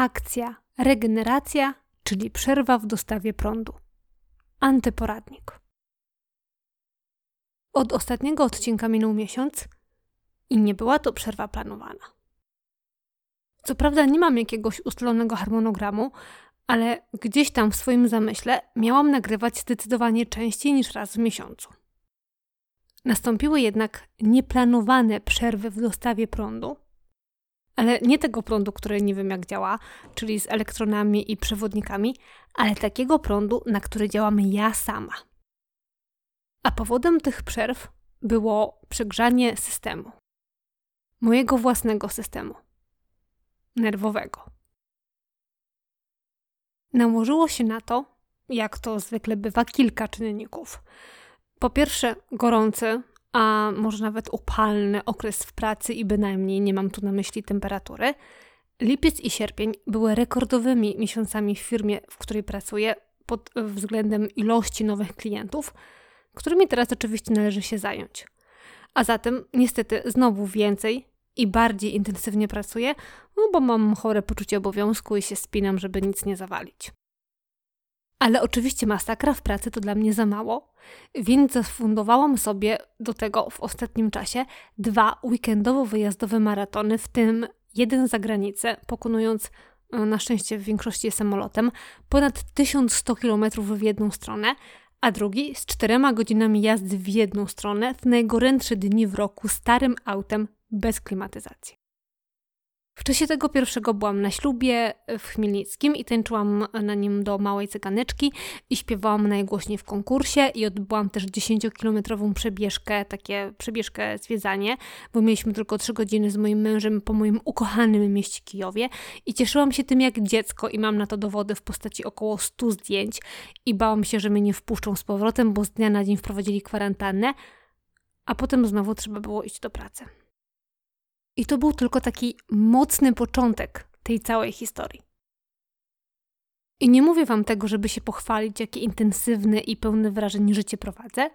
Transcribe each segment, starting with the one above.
akcja, regeneracja, czyli przerwa w dostawie prądu. Antyporadnik. Od ostatniego odcinka minął miesiąc i nie była to przerwa planowana. Co prawda nie mam jakiegoś ustalonego harmonogramu, ale gdzieś tam w swoim zamyśle miałam nagrywać zdecydowanie częściej niż raz w miesiącu. Nastąpiły jednak nieplanowane przerwy w dostawie prądu, ale nie tego prądu, który nie wiem jak działa, czyli z elektronami i przewodnikami, ale takiego prądu, na który działam ja sama. A powodem tych przerw było przegrzanie systemu. Mojego własnego systemu nerwowego. Nałożyło się na to, jak to zwykle bywa, kilka czynników. Po pierwsze, gorący, a może nawet upalny okres w pracy i bynajmniej nie mam tu na myśli temperatury. Lipiec i sierpień były rekordowymi miesiącami w firmie, w której pracuję pod względem ilości nowych klientów, którymi teraz oczywiście należy się zająć. A zatem, niestety, znowu więcej i bardziej intensywnie pracuję, no bo mam chore poczucie obowiązku i się spinam, żeby nic nie zawalić. Ale oczywiście masakra w pracy to dla mnie za mało, więc zafundowałam sobie do tego w ostatnim czasie dwa weekendowo-wyjazdowe maratony, w tym jeden za granicę, pokonując e, na szczęście w większości samolotem ponad 1100 km w jedną stronę, a drugi z czterema godzinami jazdy w jedną stronę w najgorętsze dni w roku starym autem bez klimatyzacji. W czasie tego pierwszego byłam na ślubie w Chmielnickim i tańczyłam na nim do małej cyganeczki i śpiewałam najgłośniej w konkursie i odbyłam też 10-kilometrową przebieżkę, takie przebieżkę zwiedzanie, bo mieliśmy tylko 3 godziny z moim mężem po moim ukochanym mieście Kijowie i cieszyłam się tym jak dziecko i mam na to dowody w postaci około 100 zdjęć i bałam się, że mnie nie wpuszczą z powrotem, bo z dnia na dzień wprowadzili kwarantannę, a potem znowu trzeba było iść do pracy. I to był tylko taki mocny początek tej całej historii. I nie mówię Wam tego, żeby się pochwalić, jakie intensywne i pełne wrażeń życie prowadzę,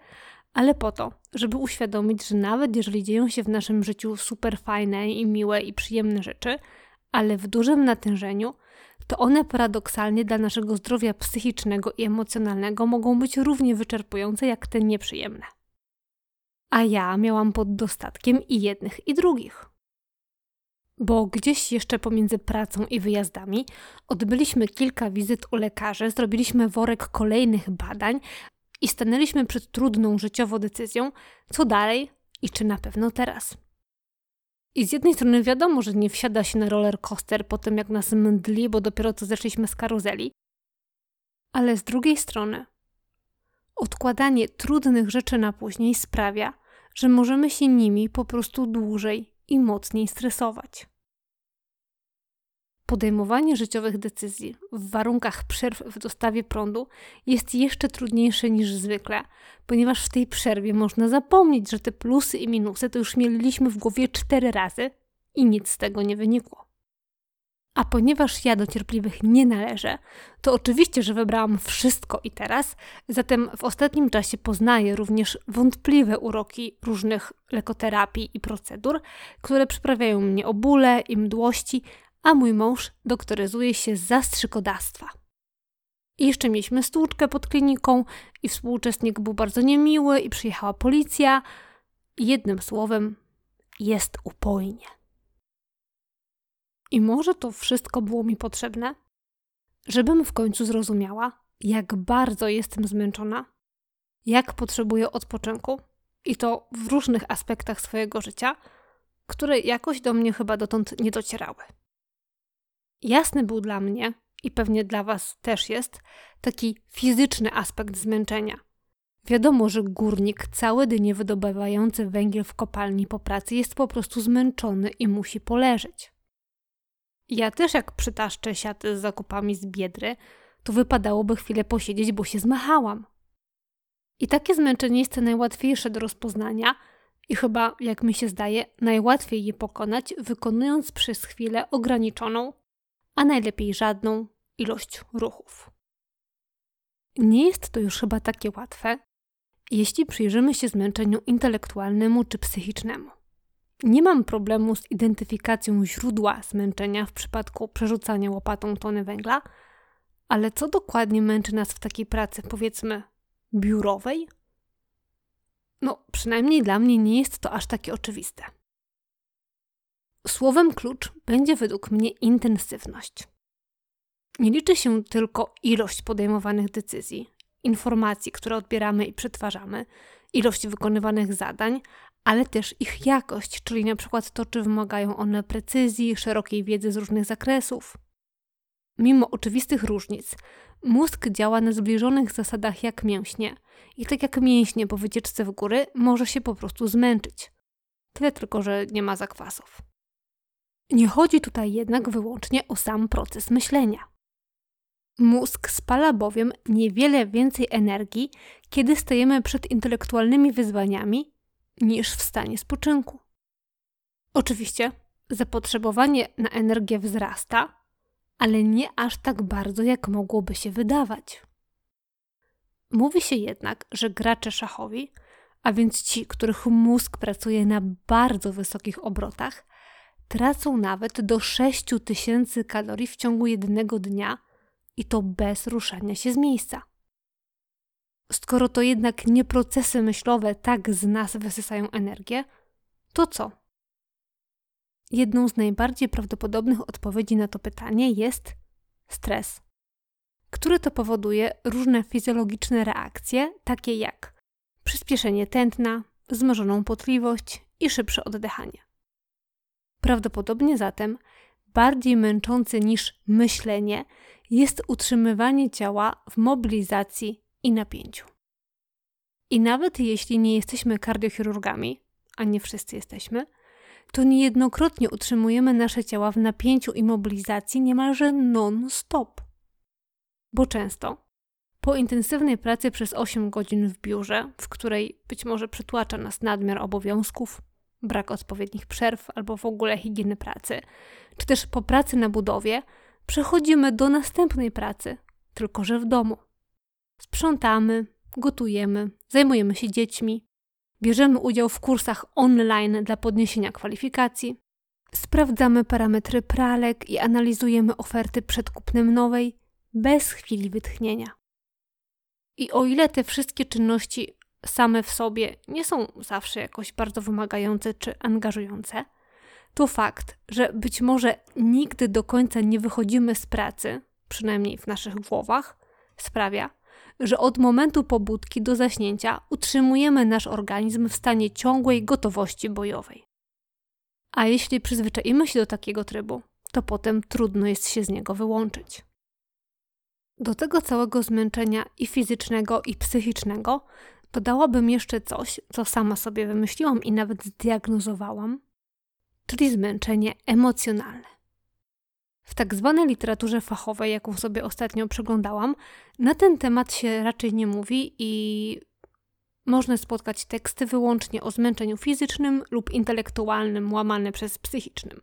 ale po to, żeby uświadomić, że nawet jeżeli dzieją się w naszym życiu super fajne i miłe i przyjemne rzeczy, ale w dużym natężeniu, to one paradoksalnie dla naszego zdrowia psychicznego i emocjonalnego mogą być równie wyczerpujące jak te nieprzyjemne. A ja miałam pod dostatkiem i jednych, i drugich bo gdzieś jeszcze pomiędzy pracą i wyjazdami odbyliśmy kilka wizyt u lekarzy, zrobiliśmy worek kolejnych badań i stanęliśmy przed trudną życiowo decyzją, co dalej i czy na pewno teraz. I z jednej strony wiadomo, że nie wsiada się na roller coaster po tym, jak nas mdli, bo dopiero co zeszliśmy z karuzeli, ale z drugiej strony odkładanie trudnych rzeczy na później sprawia, że możemy się nimi po prostu dłużej i mocniej stresować. Podejmowanie życiowych decyzji w warunkach przerw w dostawie prądu jest jeszcze trudniejsze niż zwykle, ponieważ w tej przerwie można zapomnieć, że te plusy i minusy to już mieliśmy w głowie cztery razy i nic z tego nie wynikło. A ponieważ ja do cierpliwych nie należę, to oczywiście, że wybrałam wszystko i teraz, zatem w ostatnim czasie poznaję również wątpliwe uroki różnych lekoterapii i procedur, które przyprawiają mnie o bóle i mdłości, a mój mąż doktoryzuje się z zastrzykodawstwa. I jeszcze mieliśmy stłuczkę pod kliniką i współuczestnik był bardzo niemiły i przyjechała policja. Jednym słowem, jest upojnie. I może to wszystko było mi potrzebne, żebym w końcu zrozumiała, jak bardzo jestem zmęczona, jak potrzebuję odpoczynku i to w różnych aspektach swojego życia, które jakoś do mnie chyba dotąd nie docierały. Jasny był dla mnie i pewnie dla Was też jest taki fizyczny aspekt zmęczenia. Wiadomo, że górnik cały dnie wydobywający węgiel w kopalni po pracy jest po prostu zmęczony i musi poleżeć. Ja też jak przytaszczę siaty z zakupami z biedry, to wypadałoby chwilę posiedzieć, bo się zmachałam. I takie zmęczenie jest najłatwiejsze do rozpoznania i chyba, jak mi się zdaje, najłatwiej je pokonać, wykonując przez chwilę ograniczoną, a najlepiej żadną ilość ruchów. Nie jest to już chyba takie łatwe, jeśli przyjrzymy się zmęczeniu intelektualnemu czy psychicznemu. Nie mam problemu z identyfikacją źródła zmęczenia w przypadku przerzucania łopatą tony węgla, ale co dokładnie męczy nas w takiej pracy, powiedzmy, biurowej? No, przynajmniej dla mnie nie jest to aż takie oczywiste. Słowem klucz będzie według mnie intensywność. Nie liczy się tylko ilość podejmowanych decyzji, informacji, które odbieramy i przetwarzamy, ilość wykonywanych zadań, ale też ich jakość, czyli na przykład to, czy wymagają one precyzji, szerokiej wiedzy z różnych zakresów. Mimo oczywistych różnic, mózg działa na zbliżonych zasadach jak mięśnie i tak jak mięśnie po wycieczce w góry może się po prostu zmęczyć. Tyle tylko, że nie ma zakwasów. Nie chodzi tutaj jednak wyłącznie o sam proces myślenia. Mózg spala bowiem niewiele więcej energii, kiedy stajemy przed intelektualnymi wyzwaniami, niż w stanie spoczynku. Oczywiście zapotrzebowanie na energię wzrasta, ale nie aż tak bardzo, jak mogłoby się wydawać. Mówi się jednak, że gracze szachowi, a więc ci, których mózg pracuje na bardzo wysokich obrotach, tracą nawet do 6000 kalorii w ciągu jednego dnia i to bez ruszania się z miejsca. Skoro to jednak nie procesy myślowe tak z nas wysysają energię, to co? Jedną z najbardziej prawdopodobnych odpowiedzi na to pytanie jest stres, który to powoduje różne fizjologiczne reakcje, takie jak przyspieszenie tętna, wzmożoną potliwość i szybsze oddychanie. Prawdopodobnie zatem bardziej męczące niż myślenie jest utrzymywanie ciała w mobilizacji i napięciu. I nawet jeśli nie jesteśmy kardiochirurgami, a nie wszyscy jesteśmy, to niejednokrotnie utrzymujemy nasze ciała w napięciu i mobilizacji niemalże non-stop. Bo często po intensywnej pracy przez 8 godzin w biurze, w której być może przytłacza nas nadmiar obowiązków, brak odpowiednich przerw albo w ogóle higieny pracy, czy też po pracy na budowie, przechodzimy do następnej pracy, tylko że w domu. Sprzątamy, gotujemy, zajmujemy się dziećmi, bierzemy udział w kursach online dla podniesienia kwalifikacji, sprawdzamy parametry pralek i analizujemy oferty przed kupnem nowej bez chwili wytchnienia. I o ile te wszystkie czynności same w sobie nie są zawsze jakoś bardzo wymagające czy angażujące, to fakt, że być może nigdy do końca nie wychodzimy z pracy, przynajmniej w naszych głowach, sprawia, że od momentu pobudki do zaśnięcia utrzymujemy nasz organizm w stanie ciągłej gotowości bojowej. A jeśli przyzwyczaimy się do takiego trybu, to potem trudno jest się z niego wyłączyć. Do tego całego zmęczenia i fizycznego, i psychicznego dodałabym jeszcze coś, co sama sobie wymyśliłam i nawet zdiagnozowałam, czyli zmęczenie emocjonalne. W tak zwanej literaturze fachowej, jaką sobie ostatnio przeglądałam, na ten temat się raczej nie mówi i można spotkać teksty wyłącznie o zmęczeniu fizycznym lub intelektualnym łamane przez psychicznym.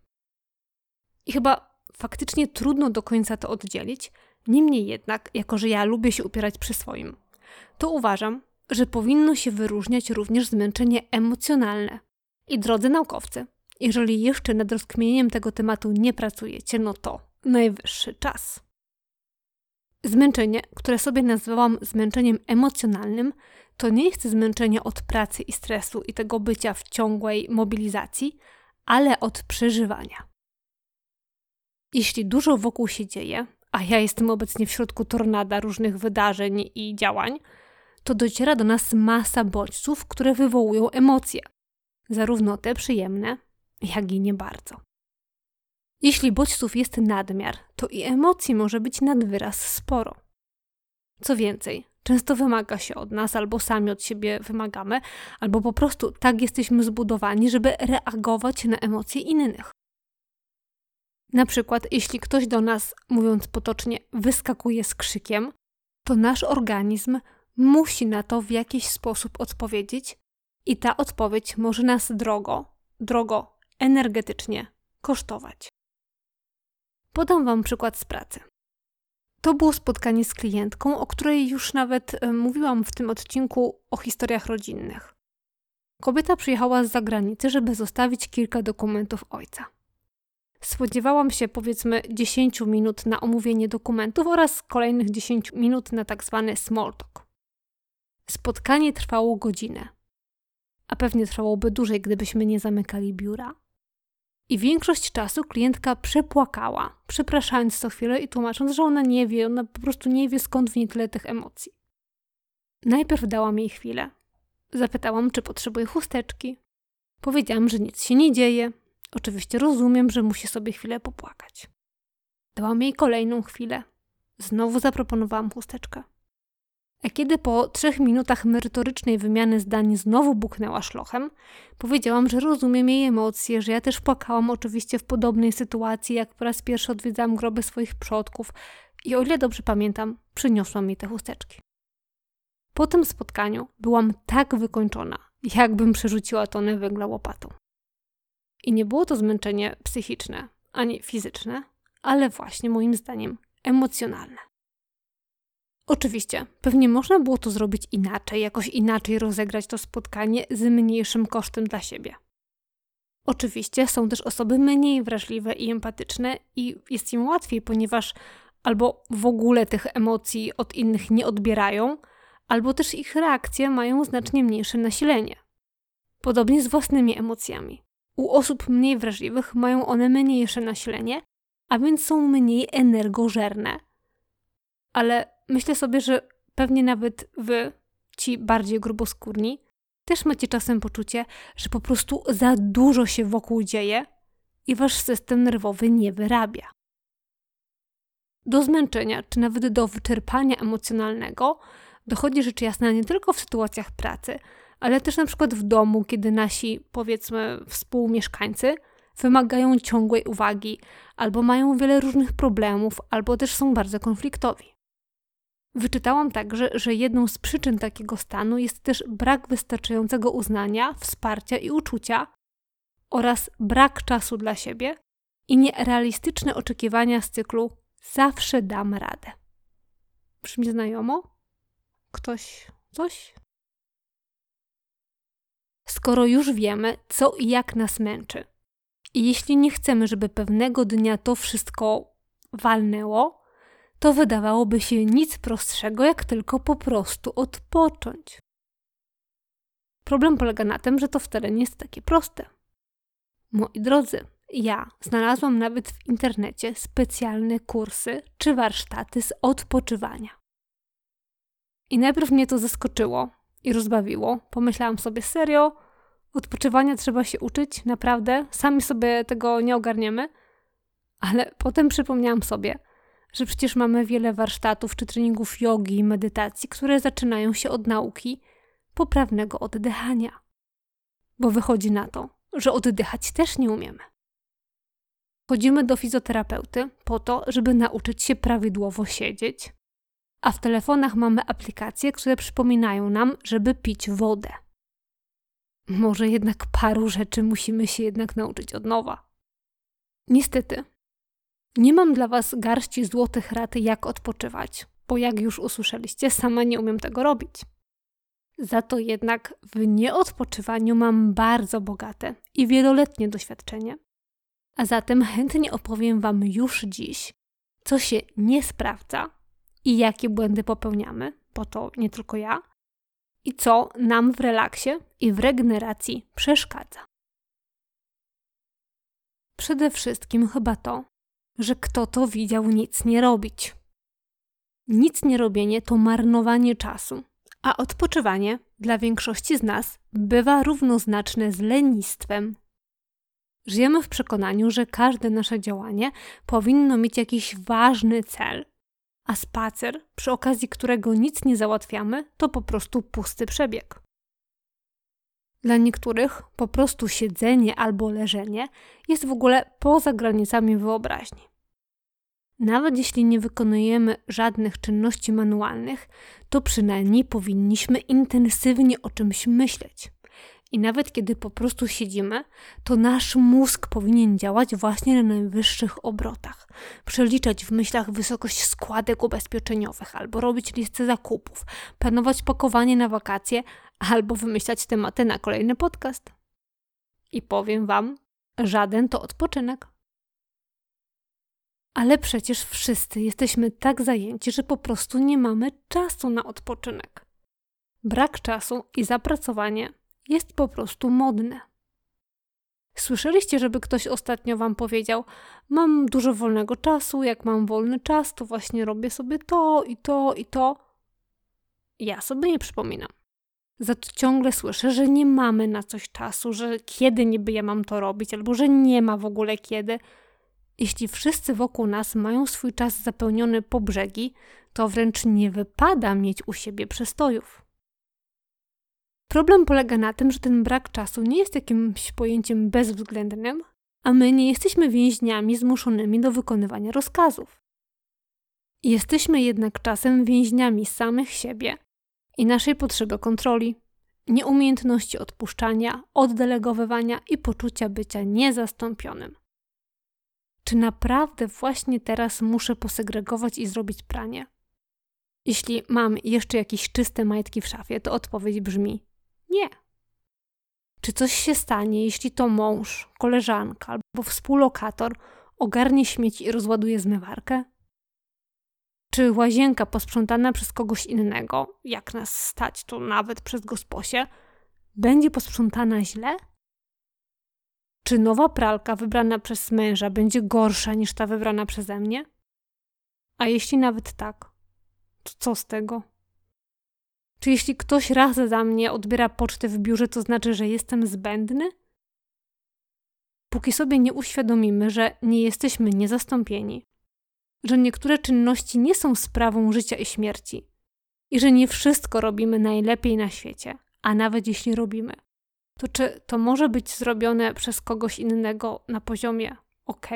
I chyba faktycznie trudno do końca to oddzielić, niemniej jednak, jako że ja lubię się upierać przy swoim, to uważam, że powinno się wyróżniać również zmęczenie emocjonalne. I drodzy naukowcy, jeżeli jeszcze nad rozkmienieniem tego tematu nie pracujecie, no to najwyższy czas. Zmęczenie, które sobie nazwałam zmęczeniem emocjonalnym, to nie jest zmęczenie od pracy i stresu i tego bycia w ciągłej mobilizacji, ale od przeżywania. Jeśli dużo wokół się dzieje, a ja jestem obecnie w środku tornada różnych wydarzeń i działań, to dociera do nas masa bodźców, które wywołują emocje, zarówno te przyjemne, jak i nie bardzo. Jeśli bodźców jest nadmiar, to i emocji może być nad wyraz sporo. Co więcej, często wymaga się od nas, albo sami od siebie wymagamy, albo po prostu tak jesteśmy zbudowani, żeby reagować na emocje innych. Na przykład, jeśli ktoś do nas, mówiąc potocznie, wyskakuje z krzykiem, to nasz organizm musi na to w jakiś sposób odpowiedzieć, i ta odpowiedź może nas drogo, drogo energetycznie kosztować. Podam Wam przykład z pracy. To było spotkanie z klientką, o której już nawet e, mówiłam w tym odcinku o historiach rodzinnych. Kobieta przyjechała z zagranicy, żeby zostawić kilka dokumentów ojca. Spodziewałam się powiedzmy 10 minut na omówienie dokumentów oraz kolejnych 10 minut na tak zwany small talk. Spotkanie trwało godzinę, a pewnie trwałoby dłużej, gdybyśmy nie zamykali biura. I większość czasu klientka przepłakała, przepraszając co chwilę i tłumacząc, że ona nie wie, ona po prostu nie wie skąd w niej tyle tych emocji. Najpierw dałam jej chwilę. Zapytałam, czy potrzebuje chusteczki. Powiedziałam, że nic się nie dzieje. Oczywiście rozumiem, że musi sobie chwilę popłakać. Dałam jej kolejną chwilę. Znowu zaproponowałam chusteczkę. A kiedy po trzech minutach merytorycznej wymiany zdań znowu buknęła szlochem, powiedziałam, że rozumiem jej emocje, że ja też płakałam oczywiście w podobnej sytuacji, jak po raz pierwszy odwiedzałam groby swoich przodków i o ile dobrze pamiętam, przyniosłam mi te chusteczki. Po tym spotkaniu byłam tak wykończona, jakbym przerzuciła tonę węgla łopatą. I nie było to zmęczenie psychiczne ani fizyczne, ale właśnie moim zdaniem emocjonalne. Oczywiście, pewnie można było to zrobić inaczej, jakoś inaczej rozegrać to spotkanie z mniejszym kosztem dla siebie. Oczywiście są też osoby mniej wrażliwe i empatyczne i jest im łatwiej, ponieważ albo w ogóle tych emocji od innych nie odbierają, albo też ich reakcje mają znacznie mniejsze nasilenie. Podobnie z własnymi emocjami. U osób mniej wrażliwych mają one mniejsze nasilenie, a więc są mniej energożerne. Ale myślę sobie, że pewnie nawet wy, ci bardziej gruboskórni, też macie czasem poczucie, że po prostu za dużo się wokół dzieje i wasz system nerwowy nie wyrabia. Do zmęczenia, czy nawet do wyczerpania emocjonalnego dochodzi rzecz jasna nie tylko w sytuacjach pracy, ale też na przykład w domu, kiedy nasi, powiedzmy, współmieszkańcy wymagają ciągłej uwagi, albo mają wiele różnych problemów, albo też są bardzo konfliktowi. Wyczytałam także, że jedną z przyczyn takiego stanu jest też brak wystarczającego uznania, wsparcia i uczucia oraz brak czasu dla siebie i nierealistyczne oczekiwania z cyklu zawsze dam radę. Brzmi znajomo? Ktoś coś? Skoro już wiemy, co i jak nas męczy, i jeśli nie chcemy, żeby pewnego dnia to wszystko walnęło, to wydawałoby się nic prostszego, jak tylko po prostu odpocząć. Problem polega na tym, że to wcale nie jest takie proste. Moi drodzy, ja znalazłam nawet w internecie specjalne kursy czy warsztaty z odpoczywania. I najpierw mnie to zaskoczyło i rozbawiło. Pomyślałam sobie, serio, odpoczywania trzeba się uczyć, naprawdę, sami sobie tego nie ogarniemy. Ale potem przypomniałam sobie, że przecież mamy wiele warsztatów czy treningów jogi i medytacji, które zaczynają się od nauki poprawnego oddychania. Bo wychodzi na to, że oddychać też nie umiemy. Chodzimy do fizjoterapeuty po to, żeby nauczyć się prawidłowo siedzieć, a w telefonach mamy aplikacje, które przypominają nam, żeby pić wodę. Może jednak paru rzeczy musimy się jednak nauczyć od nowa. Niestety, nie mam dla Was garści złotych rad, jak odpoczywać, bo jak już usłyszeliście, sama nie umiem tego robić. Za to jednak w nieodpoczywaniu mam bardzo bogate i wieloletnie doświadczenie. A zatem chętnie opowiem Wam już dziś, co się nie sprawdza i jakie błędy popełniamy, bo to nie tylko ja, i co nam w relaksie i w regeneracji przeszkadza. Przede wszystkim chyba to, że kto to widział nic nie robić. Nic nie robienie to marnowanie czasu, a odpoczywanie dla większości z nas bywa równoznaczne z lenistwem. Żyjemy w przekonaniu, że każde nasze działanie powinno mieć jakiś ważny cel, a spacer, przy okazji którego nic nie załatwiamy, to po prostu pusty przebieg. Dla niektórych po prostu siedzenie albo leżenie jest w ogóle poza granicami wyobraźni. Nawet jeśli nie wykonujemy żadnych czynności manualnych, to przynajmniej powinniśmy intensywnie o czymś myśleć. I nawet kiedy po prostu siedzimy, to nasz mózg powinien działać właśnie na najwyższych obrotach. Przeliczać w myślach wysokość składek ubezpieczeniowych albo robić listę zakupów, planować pakowanie na wakacje, albo wymyślać tematy na kolejny podcast. I powiem Wam, żaden to odpoczynek. Ale przecież wszyscy jesteśmy tak zajęci, że po prostu nie mamy czasu na odpoczynek. Brak czasu i zapracowanie jest po prostu modne. Słyszeliście, żeby ktoś ostatnio wam powiedział: Mam dużo wolnego czasu, jak mam wolny czas, to właśnie robię sobie to i to i to. Ja sobie nie przypominam. Za to ciągle słyszę, że nie mamy na coś czasu, że kiedy niby ja mam to robić, albo że nie ma w ogóle kiedy. Jeśli wszyscy wokół nas mają swój czas zapełniony po brzegi, to wręcz nie wypada mieć u siebie przestojów. Problem polega na tym, że ten brak czasu nie jest jakimś pojęciem bezwzględnym, a my nie jesteśmy więźniami zmuszonymi do wykonywania rozkazów. Jesteśmy jednak czasem więźniami samych siebie i naszej potrzeby kontroli, nieumiejętności odpuszczania, oddelegowywania i poczucia bycia niezastąpionym. Czy naprawdę właśnie teraz muszę posegregować i zrobić pranie? Jeśli mam jeszcze jakieś czyste majtki w szafie, to odpowiedź brzmi: nie. Czy coś się stanie, jeśli to mąż, koleżanka albo współlokator ogarnie śmieci i rozładuje zmywarkę? Czy łazienka posprzątana przez kogoś innego, jak nas stać, to nawet przez gosposie, będzie posprzątana źle? Czy nowa pralka wybrana przez męża będzie gorsza niż ta wybrana przeze mnie? A jeśli nawet tak, to co z tego? Czy jeśli ktoś raz za mnie odbiera pocztę w biurze, to znaczy, że jestem zbędny? Póki sobie nie uświadomimy, że nie jesteśmy niezastąpieni, że niektóre czynności nie są sprawą życia i śmierci i że nie wszystko robimy najlepiej na świecie, a nawet jeśli robimy, to czy to może być zrobione przez kogoś innego na poziomie ok?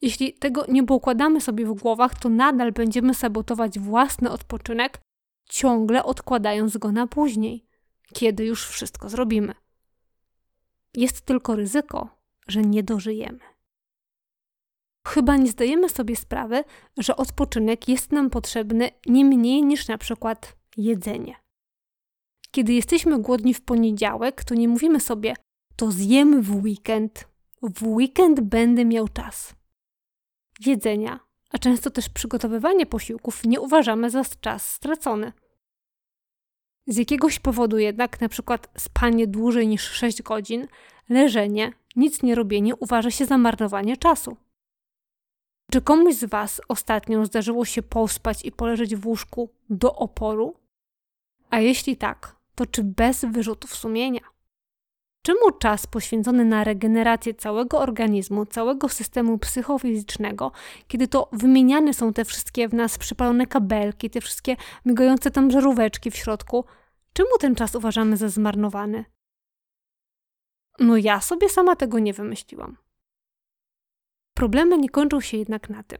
Jeśli tego nie poukładamy sobie w głowach, to nadal będziemy sabotować własny odpoczynek ciągle odkładając go na później, kiedy już wszystko zrobimy. Jest tylko ryzyko, że nie dożyjemy. Chyba nie zdajemy sobie sprawy, że odpoczynek jest nam potrzebny nie mniej niż na przykład jedzenie. Kiedy jesteśmy głodni w poniedziałek, to nie mówimy sobie, to zjem w weekend. W weekend będę miał czas. Jedzenia a często też przygotowywanie posiłków nie uważamy za czas stracony. Z jakiegoś powodu jednak, na przykład spanie dłużej niż 6 godzin, leżenie, nic nie robienie uważa się za marnowanie czasu. Czy komuś z Was ostatnio zdarzyło się pospać i poleżeć w łóżku do oporu? A jeśli tak, to czy bez wyrzutów sumienia? Czemu czas poświęcony na regenerację całego organizmu, całego systemu psychofizycznego, kiedy to wymieniane są te wszystkie w nas przypalone kabelki, te wszystkie migające tam żaróweczki w środku, czemu ten czas uważamy za zmarnowany? No ja sobie sama tego nie wymyśliłam. Problemy nie kończą się jednak na tym.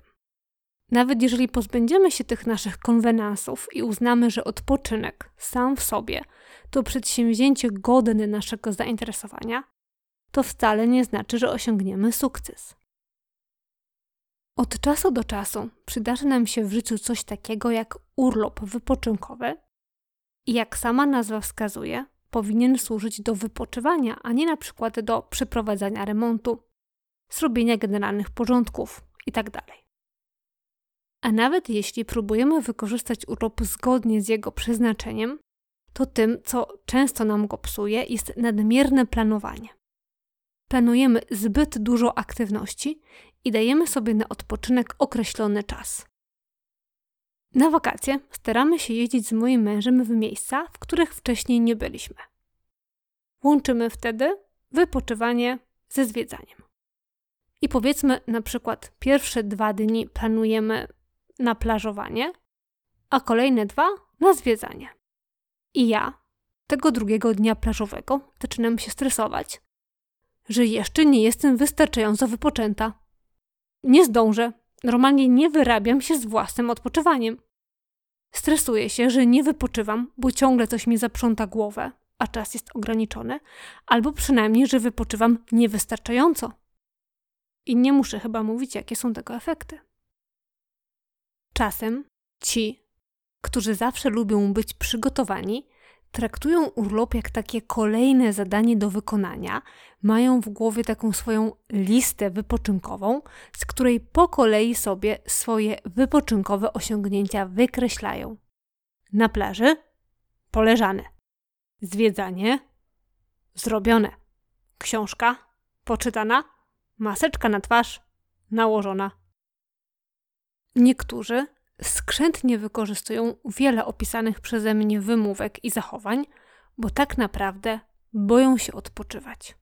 Nawet jeżeli pozbędziemy się tych naszych konwenansów i uznamy, że odpoczynek sam w sobie to przedsięwzięcie godne naszego zainteresowania, to wcale nie znaczy, że osiągniemy sukces. Od czasu do czasu przydarzy nam się w życiu coś takiego jak urlop wypoczynkowy i jak sama nazwa wskazuje, powinien służyć do wypoczywania, a nie na przykład do przeprowadzania remontu, zrobienia generalnych porządków itd. Tak a nawet jeśli próbujemy wykorzystać urlop zgodnie z jego przeznaczeniem, to tym, co często nam go psuje, jest nadmierne planowanie. Planujemy zbyt dużo aktywności i dajemy sobie na odpoczynek określony czas. Na wakacje staramy się jeździć z moim mężem w miejsca, w których wcześniej nie byliśmy. Łączymy wtedy wypoczywanie ze zwiedzaniem. I powiedzmy na przykład pierwsze dwa dni planujemy na plażowanie, a kolejne dwa na zwiedzanie. I ja tego drugiego dnia plażowego zaczynam się stresować, że jeszcze nie jestem wystarczająco wypoczęta. Nie zdążę, normalnie nie wyrabiam się z własnym odpoczywaniem. Stresuję się, że nie wypoczywam, bo ciągle coś mi zaprząta głowę, a czas jest ograniczony, albo przynajmniej, że wypoczywam niewystarczająco. I nie muszę chyba mówić, jakie są tego efekty. Czasem ci, którzy zawsze lubią być przygotowani, traktują urlop jak takie kolejne zadanie do wykonania, mają w głowie taką swoją listę wypoczynkową, z której po kolei sobie swoje wypoczynkowe osiągnięcia wykreślają. Na plaży poleżane, zwiedzanie zrobione, książka poczytana, maseczka na twarz nałożona. Niektórzy skrzętnie wykorzystują wiele opisanych przeze mnie wymówek i zachowań, bo tak naprawdę boją się odpoczywać.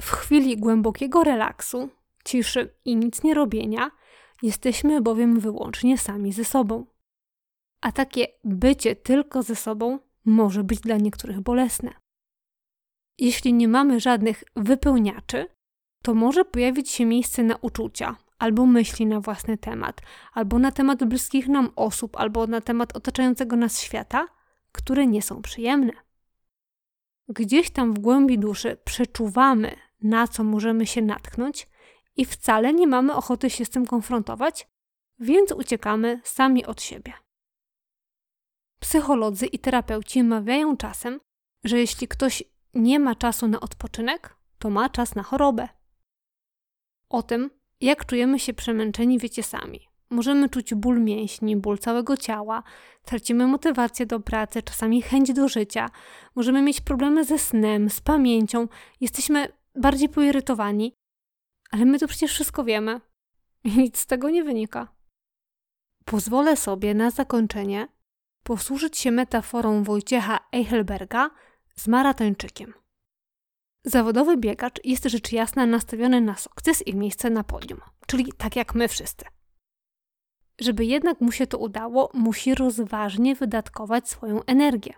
W chwili głębokiego relaksu, ciszy i nic nie robienia, jesteśmy bowiem wyłącznie sami ze sobą. A takie bycie tylko ze sobą może być dla niektórych bolesne. Jeśli nie mamy żadnych wypełniaczy, to może pojawić się miejsce na uczucia, albo myśli na własny temat, albo na temat bliskich nam osób, albo na temat otaczającego nas świata, które nie są przyjemne. Gdzieś tam w głębi duszy przeczuwamy, na co możemy się natknąć, i wcale nie mamy ochoty się z tym konfrontować, więc uciekamy sami od siebie. Psycholodzy i terapeuci mawiają czasem, że jeśli ktoś nie ma czasu na odpoczynek, to ma czas na chorobę. O tym, jak czujemy się przemęczeni, wiecie sami. Możemy czuć ból mięśni, ból całego ciała, tracimy motywację do pracy, czasami chęć do życia, możemy mieć problemy ze snem, z pamięcią, jesteśmy bardziej poirytowani, ale my to przecież wszystko wiemy i nic z tego nie wynika. Pozwolę sobie na zakończenie posłużyć się metaforą Wojciecha Eichelberga z maratończykiem. Zawodowy biegacz jest rzecz jasna nastawiony na sukces i miejsce na podium, czyli tak jak my wszyscy. Żeby jednak mu się to udało, musi rozważnie wydatkować swoją energię.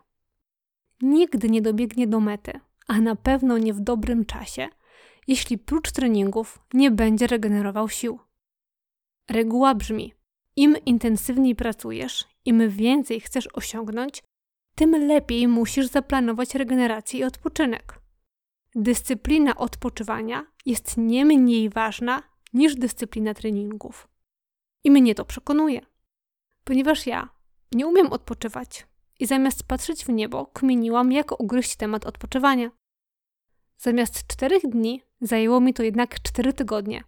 Nigdy nie dobiegnie do mety, a na pewno nie w dobrym czasie, jeśli prócz treningów nie będzie regenerował sił. Reguła brzmi: im intensywniej pracujesz, im więcej chcesz osiągnąć, tym lepiej musisz zaplanować regenerację i odpoczynek. Dyscyplina odpoczywania jest nie mniej ważna niż dyscyplina treningów. I mnie to przekonuje, ponieważ ja nie umiem odpoczywać i zamiast patrzeć w niebo, kminiłam, jak ugryźć temat odpoczywania. Zamiast czterech dni zajęło mi to jednak cztery tygodnie.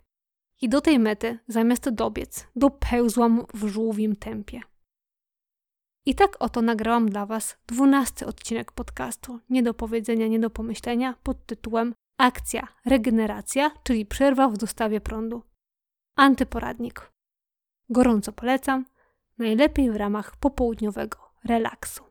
I do tej mety, zamiast dobiec, dopełzłam w żółwim tempie. I tak oto nagrałam dla Was dwunasty odcinek podcastu Nie do powiedzenia, nie do pomyślenia pod tytułem Akcja, regeneracja, czyli przerwa w dostawie prądu. Antyporadnik. Gorąco polecam, najlepiej w ramach popołudniowego relaksu.